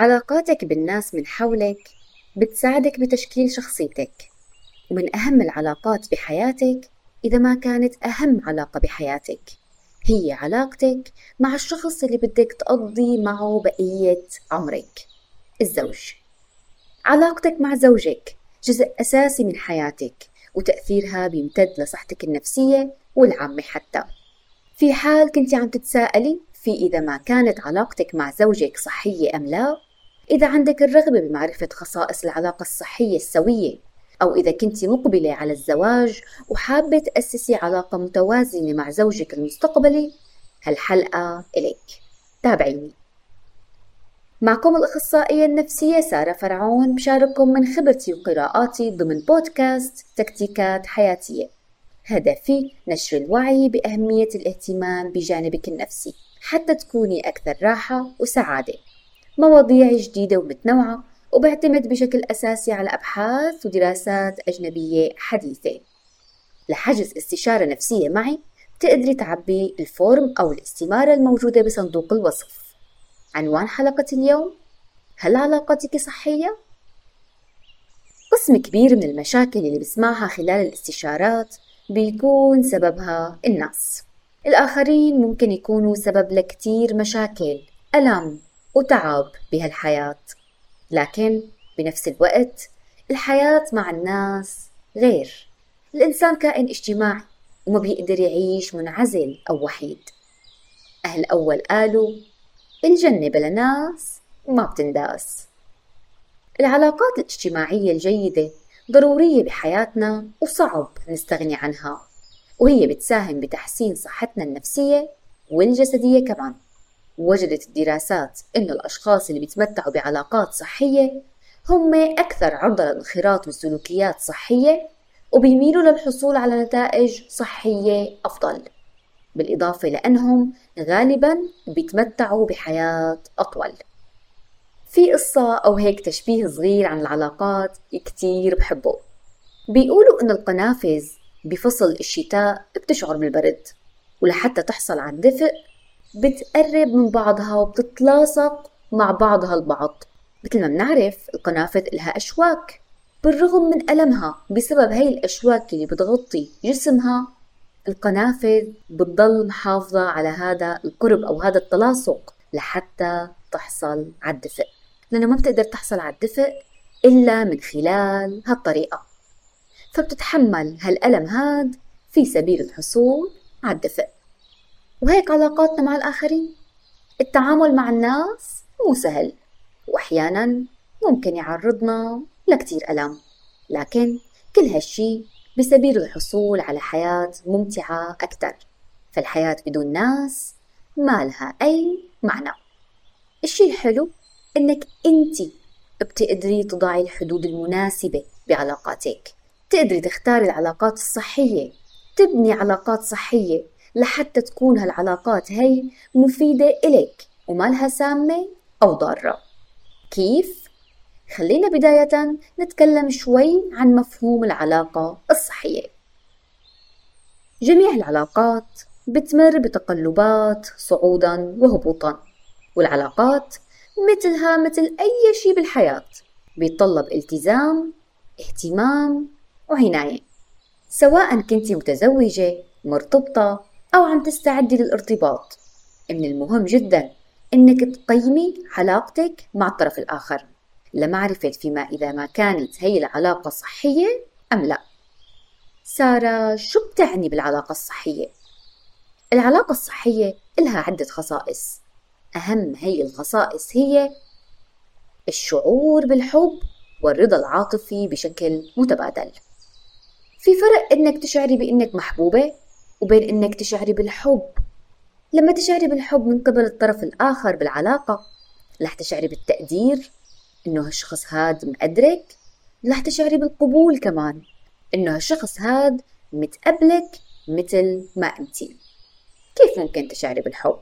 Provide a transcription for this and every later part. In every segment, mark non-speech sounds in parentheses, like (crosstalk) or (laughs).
علاقاتك بالناس من حولك بتساعدك بتشكيل شخصيتك. ومن أهم العلاقات بحياتك إذا ما كانت أهم علاقة بحياتك هي علاقتك مع الشخص اللي بدك تقضي معه بقية عمرك. الزوج. علاقتك مع زوجك جزء أساسي من حياتك وتأثيرها بيمتد لصحتك النفسية والعامة حتى. في حال كنت عم تتساءلي في إذا ما كانت علاقتك مع زوجك صحية أم لا إذا عندك الرغبة بمعرفة خصائص العلاقة الصحية السوية أو إذا كنت مقبلة على الزواج وحابة تأسسي علاقة متوازنة مع زوجك المستقبلي هالحلقة إليك. تابعيني. معكم الأخصائية النفسية سارة فرعون بشارككم من خبرتي وقراءاتي ضمن بودكاست تكتيكات حياتية. هدفي نشر الوعي بأهمية الاهتمام بجانبك النفسي حتى تكوني أكثر راحة وسعادة. مواضيع جديدة ومتنوعة وبعتمد بشكل أساسي على أبحاث ودراسات أجنبية حديثة. لحجز استشارة نفسية معي تقدري تعبي الفورم أو الاستمارة الموجودة بصندوق الوصف. عنوان حلقة اليوم هل علاقتك صحية؟ قسم كبير من المشاكل اللي بسمعها خلال الاستشارات بيكون سببها الناس. الآخرين ممكن يكونوا سبب لكتير مشاكل ألم وتعب بهالحياة. لكن بنفس الوقت الحياة مع الناس غير. الإنسان كائن اجتماعي وما بيقدر يعيش منعزل أو وحيد. أهل أول قالوا الجنة بلا ناس ما بتنداس. العلاقات الاجتماعية الجيدة ضرورية بحياتنا وصعب نستغني عنها. وهي بتساهم بتحسين صحتنا النفسية والجسدية كمان. وجدت الدراسات أن الأشخاص اللي بيتمتعوا بعلاقات صحية هم أكثر عرضة للانخراط بسلوكيات صحية وبيميلوا للحصول على نتائج صحية أفضل بالإضافة لأنهم غالبا بيتمتعوا بحياة أطول. في قصة أو هيك تشبيه صغير عن العلاقات كتير بحبه. بيقولوا إن القنافذ بفصل الشتاء بتشعر بالبرد ولحتى تحصل على الدفء بتقرب من بعضها وبتتلاصق مع بعضها البعض. مثل ما بنعرف القنافذ إلها أشواك. بالرغم من ألمها بسبب هاي الأشواك اللي بتغطي جسمها القنافذ بتضل محافظة على هذا القرب أو هذا التلاصق لحتى تحصل على الدفء. لأنه ما بتقدر تحصل على الدفء إلا من خلال هالطريقة. فبتتحمل هالألم هاد في سبيل الحصول على الدفء. وهيك علاقاتنا مع الآخرين. التعامل مع الناس مو سهل وأحيانا ممكن يعرضنا لكتير ألم. لكن كل هالشي بسبيل الحصول على حياة ممتعة أكثر فالحياة بدون ناس ما لها أي معنى. الشي الحلو إنك أنت بتقدري تضعي الحدود المناسبة بعلاقاتك. تقدري تختاري العلاقات الصحية تبني علاقات صحية لحتى تكون هالعلاقات هي مفيدة إلك وما لها سامة أو ضارة كيف؟ خلينا بداية نتكلم شوي عن مفهوم العلاقة الصحية جميع العلاقات بتمر بتقلبات صعودا وهبوطا والعلاقات مثلها مثل أي شيء بالحياة بيتطلب التزام اهتمام وعناية سواء كنت متزوجة مرتبطة أو عم تستعدي للارتباط. من المهم جدا إنك تقيمي علاقتك مع الطرف الآخر. لمعرفة فيما إذا ما كانت هي العلاقة صحية أم لا. سارة شو بتعني بالعلاقة الصحية؟ العلاقة الصحية إلها عدة خصائص. أهم هي الخصائص هي الشعور بالحب والرضا العاطفي بشكل متبادل. في فرق إنك تشعري بإنك محبوبة وبين إنك تشعري بالحب لما تشعري بالحب من قبل الطرف الآخر بالعلاقة رح تشعري بالتقدير إنه هالشخص هاد مقدرك رح تشعري بالقبول كمان إنه هالشخص هاد متقبلك مثل ما أنتي كيف ممكن تشعري بالحب؟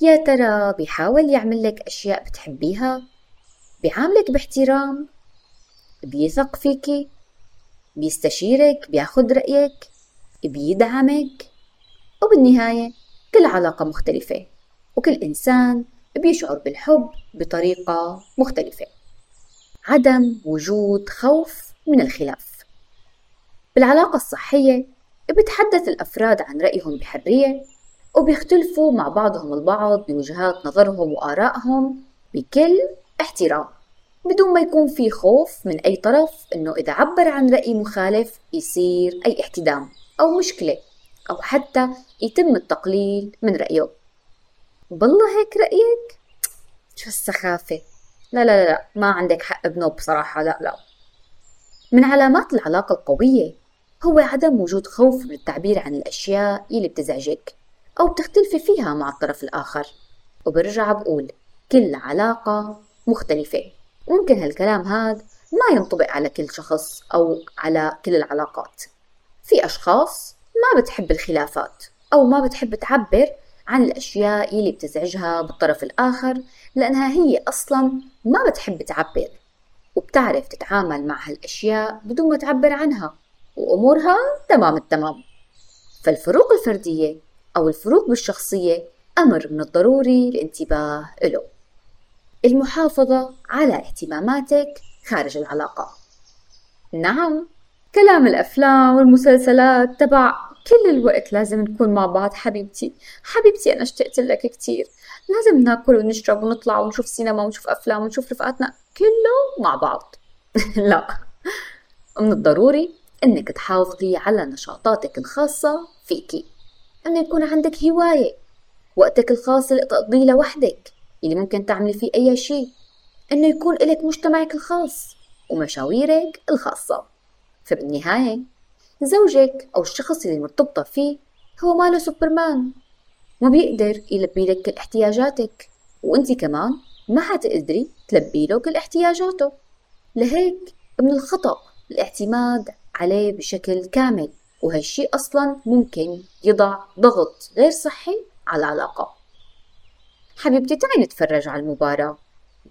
يا ترى بيحاول يعمل لك أشياء بتحبيها؟ بيعاملك باحترام؟ بيثق فيكي؟ بيستشيرك؟ بياخد رأيك؟ بيدعمك؟ وبالنهاية كل علاقة مختلفة وكل إنسان بيشعر بالحب بطريقة مختلفة عدم وجود خوف من الخلاف بالعلاقة الصحية بتحدث الأفراد عن رأيهم بحرية وبيختلفوا مع بعضهم البعض بوجهات نظرهم وآرائهم بكل احترام بدون ما يكون في خوف من أي طرف إنه إذا عبر عن رأي مخالف يصير أي احتدام أو مشكلة أو حتى يتم التقليل من رأيه. بالله هيك رأيك؟ شو السخافة؟ لا لا لا ما عندك حق بنوب بصراحة لا لا. من علامات العلاقة القوية هو عدم وجود خوف من التعبير عن الأشياء اللي بتزعجك أو بتختلفي فيها مع الطرف الآخر. وبرجع بقول كل علاقة مختلفة. ممكن هالكلام هذا ما ينطبق على كل شخص أو على كل العلاقات. في أشخاص ما بتحب الخلافات أو ما بتحب تعبر عن الأشياء اللي بتزعجها بالطرف الآخر لأنها هي أصلا ما بتحب تعبر وبتعرف تتعامل مع هالأشياء بدون ما تعبر عنها وأمورها تمام التمام. فالفروق الفردية أو الفروق بالشخصية أمر من الضروري الانتباه له. المحافظة على اهتماماتك خارج العلاقة. نعم كلام الأفلام والمسلسلات تبع كل الوقت لازم نكون مع بعض حبيبتي. حبيبتي أنا اشتقت لك كتير. لازم ناكل ونشرب ونطلع ونشوف سينما ونشوف أفلام ونشوف رفقاتنا كله مع بعض. (laughs) لا من الضروري إنك تحافظي على نشاطاتك الخاصة فيكي. إنه يكون عندك هواية وقتك الخاص اللي تقضيه لوحدك. اللي ممكن تعملي فيه أي شيء إنه يكون إلك مجتمعك الخاص ومشاويرك الخاصة. فبالنهاية زوجك أو الشخص اللي مرتبطة فيه هو ماله سوبرمان. ما بيقدر يلبي لك كل احتياجاتك وانت كمان ما حتقدري تلبي له كل احتياجاته. لهيك من الخطأ الاعتماد عليه بشكل كامل وهالشي أصلا ممكن يضع ضغط غير صحي على العلاقة. حبيبتي تعي نتفرج على المباراة.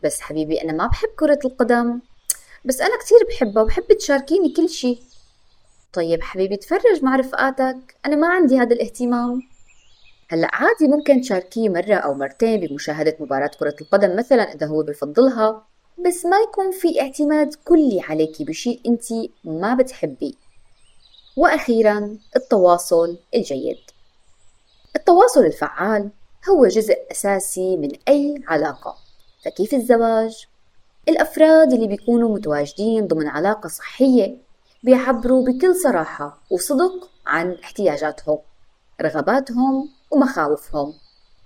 بس حبيبي أنا ما بحب كرة القدم. بس أنا كتير بحبها وبحب تشاركيني كل شي. طيب حبيبي تفرج مع رفقاتك. أنا ما عندي هذا الاهتمام. هلأ عادي ممكن تشاركيه مرة أو مرتين بمشاهدة مباراة كرة القدم مثلا إذا هو بفضلها. بس ما يكون في اعتماد كلي عليكي بشيء أنت ما بتحبيه. وأخيرا التواصل الجيد. التواصل الفعال. هو جزء أساسي من أي علاقة. فكيف الزواج؟ الأفراد اللي بيكونوا متواجدين ضمن علاقة صحية بيعبروا بكل صراحة وصدق عن احتياجاتهم رغباتهم ومخاوفهم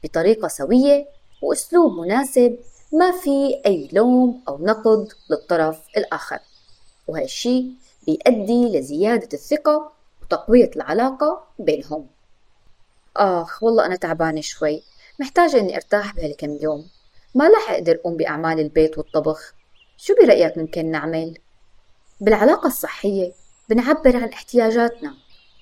بطريقة سوية وأسلوب مناسب ما في أي لوم أو نقد للطرف الآخر. وهالشي بيؤدي لزيادة الثقة وتقوية العلاقة بينهم. آخ والله أنا تعبانة شوي. محتاجة إني أرتاح بهالكم يوم. ما رح أقدر أقوم بأعمال البيت والطبخ. شو برأيك ممكن نعمل؟ بالعلاقة الصحية بنعبر عن احتياجاتنا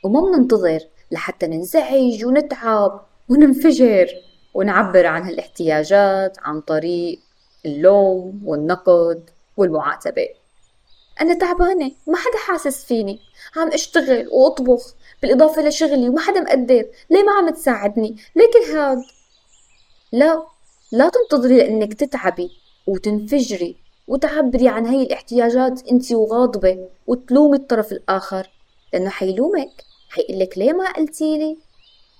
وما بننتظر لحتى ننزعج ونتعب وننفجر ونعبر عن هالاحتياجات عن طريق اللوم والنقد والمعاتبة. أنا تعبانة ما حدا حاسس فيني. عم أشتغل وأطبخ بالإضافة لشغلي وما حدا مقدر. ليه ما عم تساعدني؟ ليه كل هاد؟ لا لا تنتظري لأنك تتعبي وتنفجري وتعبري عن هي الاحتياجات أنت وغاضبة وتلومي الطرف الآخر لأنه حيلومك حيقلك ليه ما قلتيلي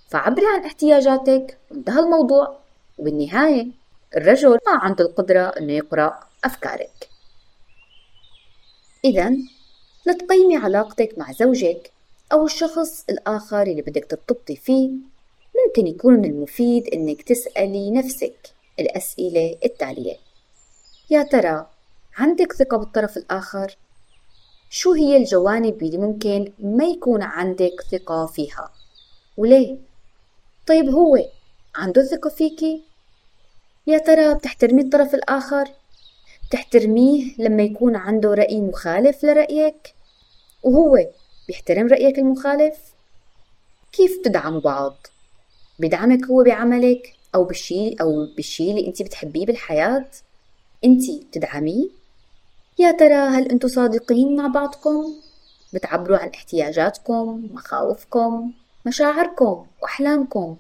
فعبري عن احتياجاتك وانتهى الموضوع وبالنهاية الرجل ما عنده القدرة إنه يقرأ أفكارك. إذا لتقيمي علاقتك مع زوجك أو الشخص الآخر اللي بدك ترتبطي فيه ممكن يكون من المفيد إنك تسألي نفسك الأسئلة التالية يا ترى عندك ثقة بالطرف الآخر؟ شو هي الجوانب اللي ممكن ما يكون عندك ثقة فيها؟ وليه؟ طيب هو عنده ثقة فيكي؟ يا ترى بتحترمي الطرف الآخر؟ بتحترميه لما يكون عنده رأي مخالف لرأيك؟ وهو بيحترم رأيك المخالف؟ كيف بتدعموا بعض؟ بدعمك هو بعملك أو بالشي أو بالشي اللي أنت بتحبيه بالحياة؟ أنت بتدعميه؟ يا ترى هل أنتوا صادقين مع بعضكم؟ بتعبروا عن احتياجاتكم، مخاوفكم، مشاعركم وأحلامكم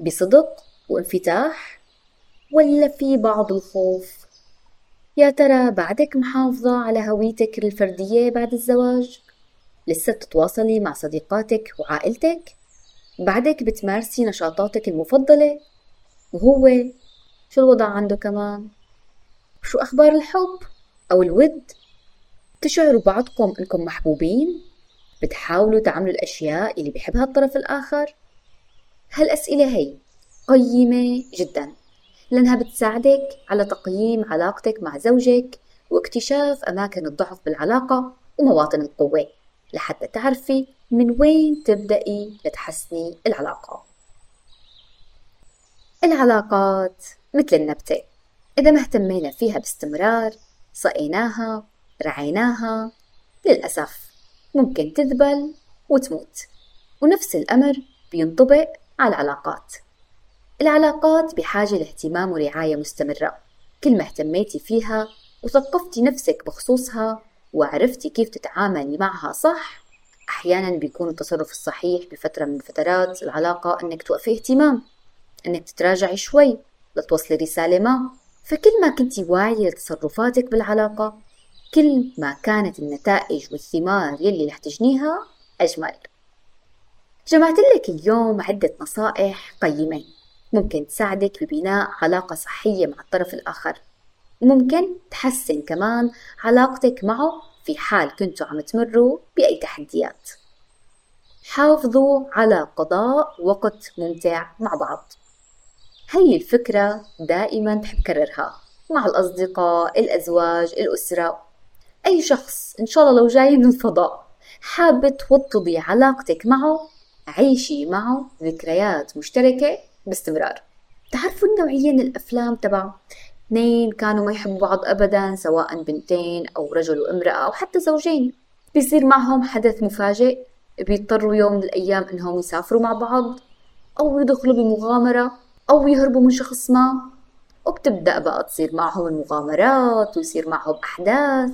بصدق وانفتاح؟ ولا في بعض الخوف يا ترى بعدك محافظة على هويتك الفردية بعد الزواج؟ لسه بتتواصلي مع صديقاتك وعائلتك؟ بعدك بتمارسي نشاطاتك المفضلة؟ وهو شو الوضع عنده كمان؟ شو أخبار الحب أو الود؟ بتشعروا بعضكم إنكم محبوبين؟ بتحاولوا تعملوا الأشياء اللي بيحبها الطرف الآخر؟ هالأسئلة هي قيمة جدا لأنها بتساعدك على تقييم علاقتك مع زوجك واكتشاف أماكن الضعف بالعلاقة ومواطن القوة لحتى تعرفي من وين تبدأي لتحسني العلاقة. العلاقات مثل النبتة. إذا ما اهتمينا فيها باستمرار سقيناها رعيناها للأسف ممكن تذبل وتموت. ونفس الأمر بينطبق على العلاقات. العلاقات بحاجة لاهتمام ورعاية مستمرة. كل ما اهتميتي فيها وثقفتي نفسك بخصوصها وعرفتي كيف تتعاملي معها صح؟ أحيانا بيكون التصرف الصحيح بفترة من فترات العلاقة أنك توقفي اهتمام أنك تتراجعي شوي لتوصلي رسالة ما. فكل ما كنتي واعية لتصرفاتك بالعلاقة كل ما كانت النتائج والثمار يلي رح تجنيها أجمل. جمعت لك اليوم عدة نصائح قيمة ممكن تساعدك ببناء علاقة صحية مع الطرف الآخر. ممكن تحسن كمان علاقتك معه في حال كنتوا عم تمروا بأي تحديات. حافظوا على قضاء وقت ممتع مع بعض. هي الفكرة دائما بحب كررها مع الأصدقاء الأزواج الأسرة. أي شخص إن شاء الله لو جاي من الفضاء حابة توطدي علاقتك معه عيشي معه ذكريات مشتركة باستمرار. تعرفوا النوعية من الأفلام تبع اثنين كانوا ما يحبوا بعض أبدا سواء بنتين أو رجل وامرأة أو حتى زوجين. بيصير معهم حدث مفاجئ بيضطروا يوم من الأيام إنهم يسافروا مع بعض أو يدخلوا بمغامرة أو يهربوا من شخص ما. وبتبدأ بقى تصير معهم المغامرات ويصير معهم أحداث.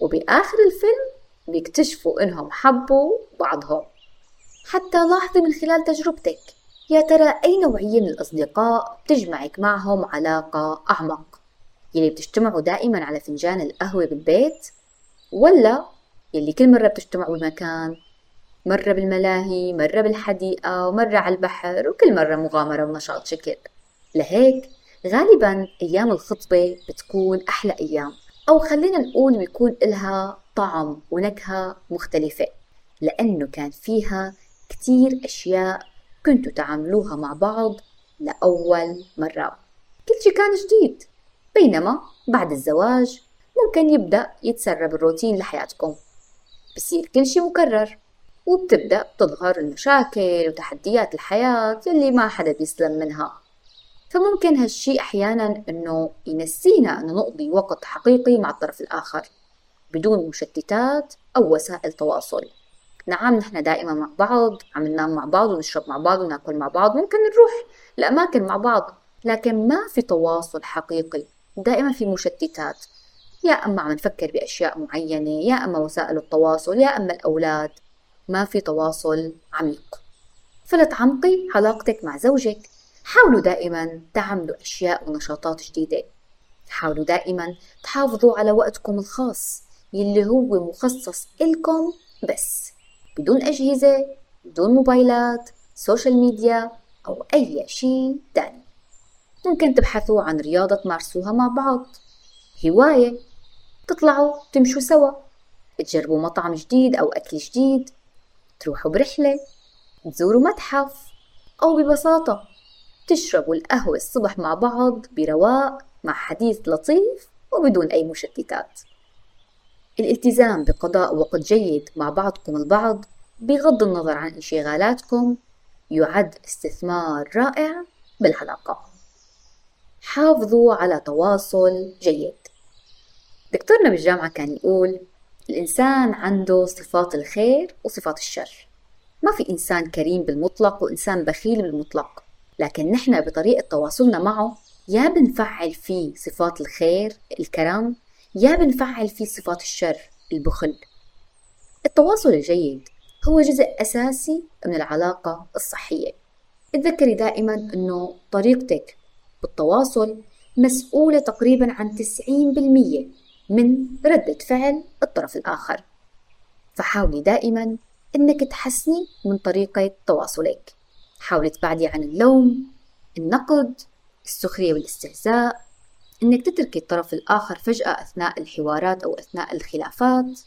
وبآخر الفيلم بيكتشفوا إنهم حبوا بعضهم. حتى لاحظي من خلال تجربتك يا ترى أي نوعية من الأصدقاء بتجمعك معهم علاقة أعمق؟ يلي بتجتمعوا دائما على فنجان القهوة بالبيت ولا يلي كل مرة بتجتمعوا بمكان مرة بالملاهي مرة بالحديقة ومرة على البحر وكل مرة مغامرة ونشاط شكل. لهيك غالبا أيام الخطبة بتكون أحلى أيام. أو خلينا نقول بيكون إلها طعم ونكهة مختلفة لأنه كان فيها كتير أشياء كنتوا تعاملوها مع بعض لأول مرة. كل شي كان جديد. بينما بعد الزواج ممكن يبدأ يتسرب الروتين لحياتكم. بصير كل شي مكرر وبتبدأ تظهر المشاكل وتحديات الحياة اللي ما حدا بيسلم منها. فممكن هالشي أحيانا إنه ينسينا إنه نقضي وقت حقيقي مع الطرف الآخر بدون مشتتات أو وسائل تواصل. نعم نحن دائما مع بعض عم ننام مع بعض ونشرب مع بعض وناكل مع بعض ممكن نروح لأماكن مع بعض لكن ما في تواصل حقيقي. دائما في مشتتات. يا أما عم نفكر بأشياء معينة يا أما وسائل التواصل يا أما الأولاد. ما في تواصل عميق. فلتعمقي علاقتك مع زوجك. حاولوا دائما تعملوا أشياء ونشاطات جديدة. حاولوا دائما تحافظوا على وقتكم الخاص يلي هو مخصص إلكم بس. بدون أجهزة بدون موبايلات social media أو أي شيء تاني. ممكن تبحثوا عن رياضة تمارسوها مع بعض. هواية. تطلعوا تمشوا سوا. تجربوا مطعم جديد أو أكل جديد. تروحوا برحلة. تزوروا متحف. أو ببساطة تشربوا القهوة الصبح مع بعض برواق مع حديث لطيف وبدون أي مشتتات. الالتزام بقضاء وقت جيد مع بعضكم البعض بغض النظر عن انشغالاتكم يعد استثمار رائع بالعلاقة حافظوا على تواصل جيد. دكتورنا بالجامعة كان يقول الإنسان عنده صفات الخير وصفات الشر. ما في إنسان كريم بالمطلق وإنسان بخيل بالمطلق لكن نحن بطريقة تواصلنا معه يا بنفعل فيه صفات الخير الكرم يا بنفعل فيه صفات الشر البخل. التواصل الجيد هو جزء أساسي من العلاقة الصحية. اتذكري دائما أنه طريقتك بالتواصل مسؤولة تقريبا عن 90% من ردة فعل الطرف الآخر. فحاولي دائما إنك تحسني من طريقة تواصلك. حاولي تبعدي عن اللوم النقد السخرية والاستهزاء إنك تتركي الطرف الآخر فجأة أثناء الحوارات أو أثناء الخلافات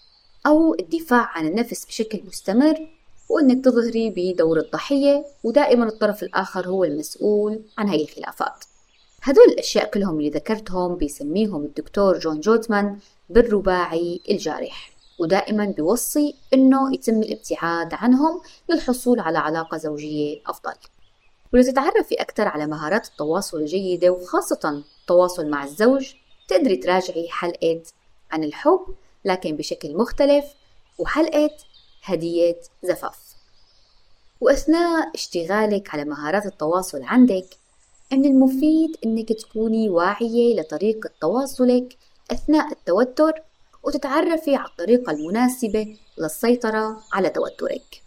أو الدفاع عن النفس بشكل مستمر وإنك تظهري بدور الضحية ودائما الطرف الآخر هو المسؤول عن هاي الخلافات. هدول الأشياء كلهم اللي ذكرتهم بيسميهم الدكتور جون جوتمان بالرباعي الجارح ودائما بيوصي إنه يتم الابتعاد عنهم للحصول على علاقة زوجية أفضل. ولتتعرفي أكثر على مهارات التواصل الجيدة وخاصة التواصل مع الزوج تقدري تراجعي حلقة عن الحب لكن بشكل مختلف وحلقة هدية زفاف. وأثناء اشتغالك على مهارات التواصل عندك من المفيد إنك تكوني واعية لطريقة تواصلك أثناء التوتر وتتعرفي على الطريقة المناسبة للسيطرة على توترك.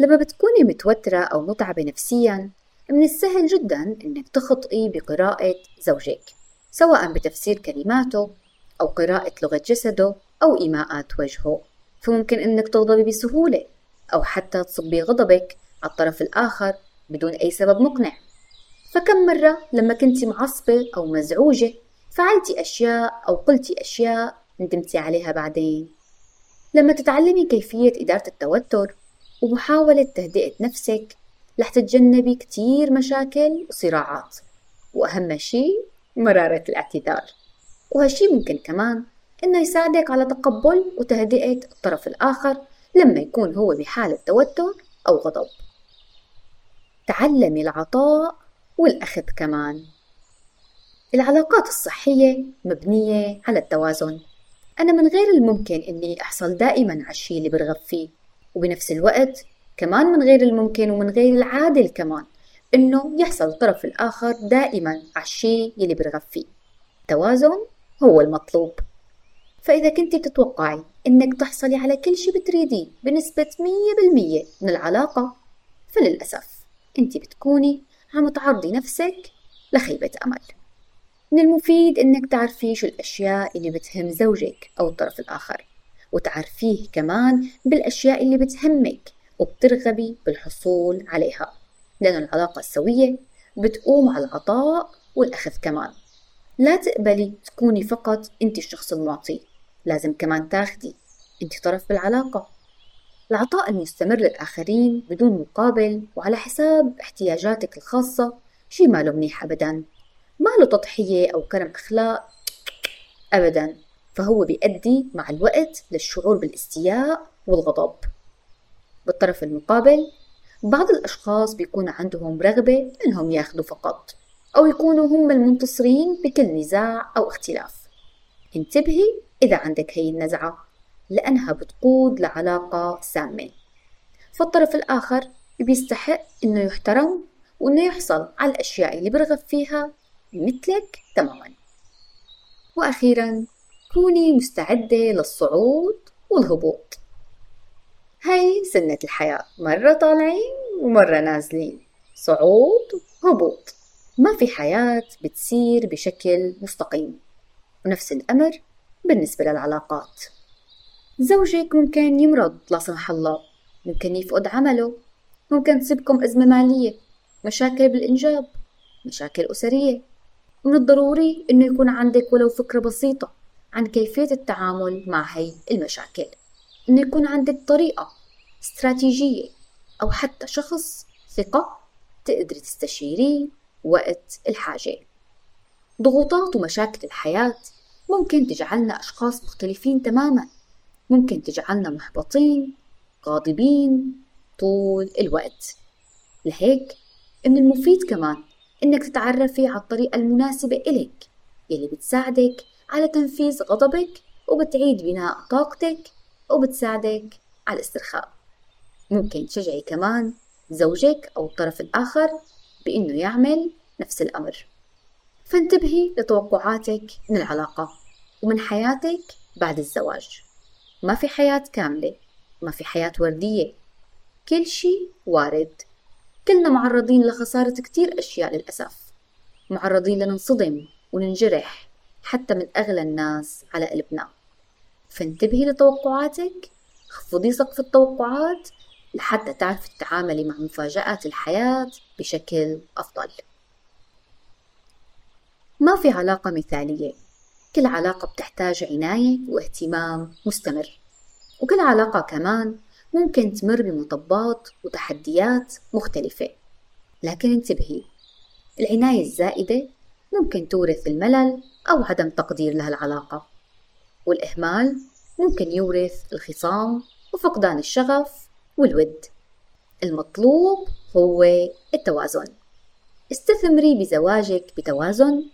لما بتكوني متوترة أو متعبة نفسيا من السهل جدا إنك تخطئي بقراءة زوجك سواء بتفسير كلماته أو قراءة لغة جسده أو إيماءات وجهه. فممكن إنك تغضبي بسهولة أو حتى تصبي غضبك على الطرف الآخر بدون أي سبب مقنع. فكم مرة لما كنتي معصبة أو مزعوجة فعلتي أشياء أو قلتي أشياء ندمتي عليها بعدين. لما تتعلمي كيفية إدارة التوتر ومحاولة تهدئة نفسك رح تتجنبي كتير مشاكل وصراعات وأهم شي مرارة الاعتذار. وهالشي ممكن كمان إنه يساعدك على تقبل وتهدئة الطرف الآخر لما يكون هو بحالة توتر أو غضب. تعلمي العطاء والأخذ كمان. العلاقات الصحية مبنية على التوازن. أنا من غير الممكن إني أحصل دائما على الشي اللي برغب فيه. وبنفس الوقت كمان من غير الممكن ومن غير العادل كمان إنه يحصل الطرف الآخر دائما على الشي اللي برغب فيه. التوازن هو المطلوب. فإذا كنت تتوقعي إنك تحصلي على كل شي بتريديه بنسبة مية بالمية من العلاقة فللأسف أنت بتكوني عم تعرضي نفسك لخيبة أمل. من المفيد إنك تعرفي شو الأشياء اللي بتهم زوجك أو الطرف الآخر وتعرفيه كمان بالأشياء اللي بتهمك وبترغبي بالحصول عليها لأن العلاقة السوية بتقوم على العطاء والأخذ كمان. لا تقبلي تكوني فقط أنت الشخص المعطي لازم كمان تاخدي أنت طرف بالعلاقة. العطاء المستمر للآخرين بدون مقابل وعلى حساب احتياجاتك الخاصة شي ماله منيح أبدا. ماله تضحية أو كرم أخلاق أبدا فهو بيؤدي مع الوقت للشعور بالاستياء والغضب. بالطرف المقابل بعض الأشخاص بيكون عندهم رغبة إنهم ياخدوا فقط أو يكونوا هم المنتصرين بكل نزاع أو اختلاف. انتبهي إذا عندك هي النزعة. لأنها بتقود لعلاقة سامة. فالطرف الآخر بيستحق إنه يحترم وإنه يحصل على الأشياء اللي برغب فيها مثلك تماما. وأخيرا كوني مستعدة للصعود والهبوط. هاي سنة الحياة. مرة طالعين ومرة نازلين. صعود وهبوط ما في حياة بتسير بشكل مستقيم. ونفس الأمر بالنسبة للعلاقات. زوجك ممكن يمرض لا سمح الله. ممكن يفقد عمله. ممكن تصيبكم أزمة مالية. مشاكل بالإنجاب. مشاكل أسرية. من الضروري إنه يكون عندك ولو فكرة بسيطة عن كيفية التعامل مع هي المشاكل. إنه يكون عندك طريقة استراتيجية أو حتى شخص ثقة تقدري تستشيريه وقت الحاجة. ضغوطات ومشاكل الحياة ممكن تجعلنا أشخاص مختلفين تماما. ممكن تجعلنا محبطين غاضبين طول الوقت. لهيك من المفيد كمان إنك تتعرفي على الطريقة المناسبة إلك يلي بتساعدك على تنفيذ غضبك وبتعيد بناء طاقتك وبتساعدك على الاسترخاء. ممكن تشجعي كمان زوجك أو الطرف الآخر بإنه يعمل نفس الأمر. فانتبهي لتوقعاتك من العلاقة ومن حياتك بعد الزواج. ما في حياة كاملة ما في حياة وردية. كل شي وارد. كلنا معرضين لخسارة كتير أشياء للأسف. معرضين لننصدم وننجرح حتى من أغلى الناس على قلبنا. فانتبهي لتوقعاتك. خفضي سقف التوقعات لحتى تعرفي تتعاملي مع مفاجآت الحياة بشكل أفضل. ما في علاقة مثالية. كل علاقة بتحتاج عناية واهتمام مستمر. وكل علاقة كمان ممكن تمر بمطبات وتحديات مختلفة. لكن انتبهي العناية الزائدة ممكن تورث الملل أو عدم تقدير لهالعلاقة. والإهمال ممكن يورث الخصام وفقدان الشغف والود. المطلوب هو التوازن. استثمري بزواجك بتوازن.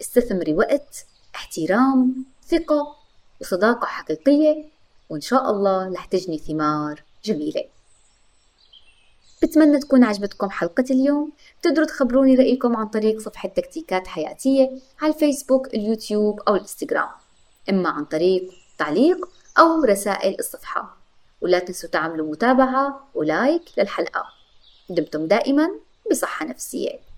استثمري وقت احترام ثقة وصداقة حقيقية وإن شاء الله رح تجني ثمار جميلة. بتمنى تكون عجبتكم حلقة اليوم. تقدروا تخبروني رأيكم عن طريق صفحة تكتيكات حياتية على الفيسبوك اليوتيوب أو الإنستغرام. إما عن طريق تعليق أو رسائل الصفحة. ولا تنسوا تعملوا متابعة ولايك للحلقة. دمتم دائما بصحة نفسية.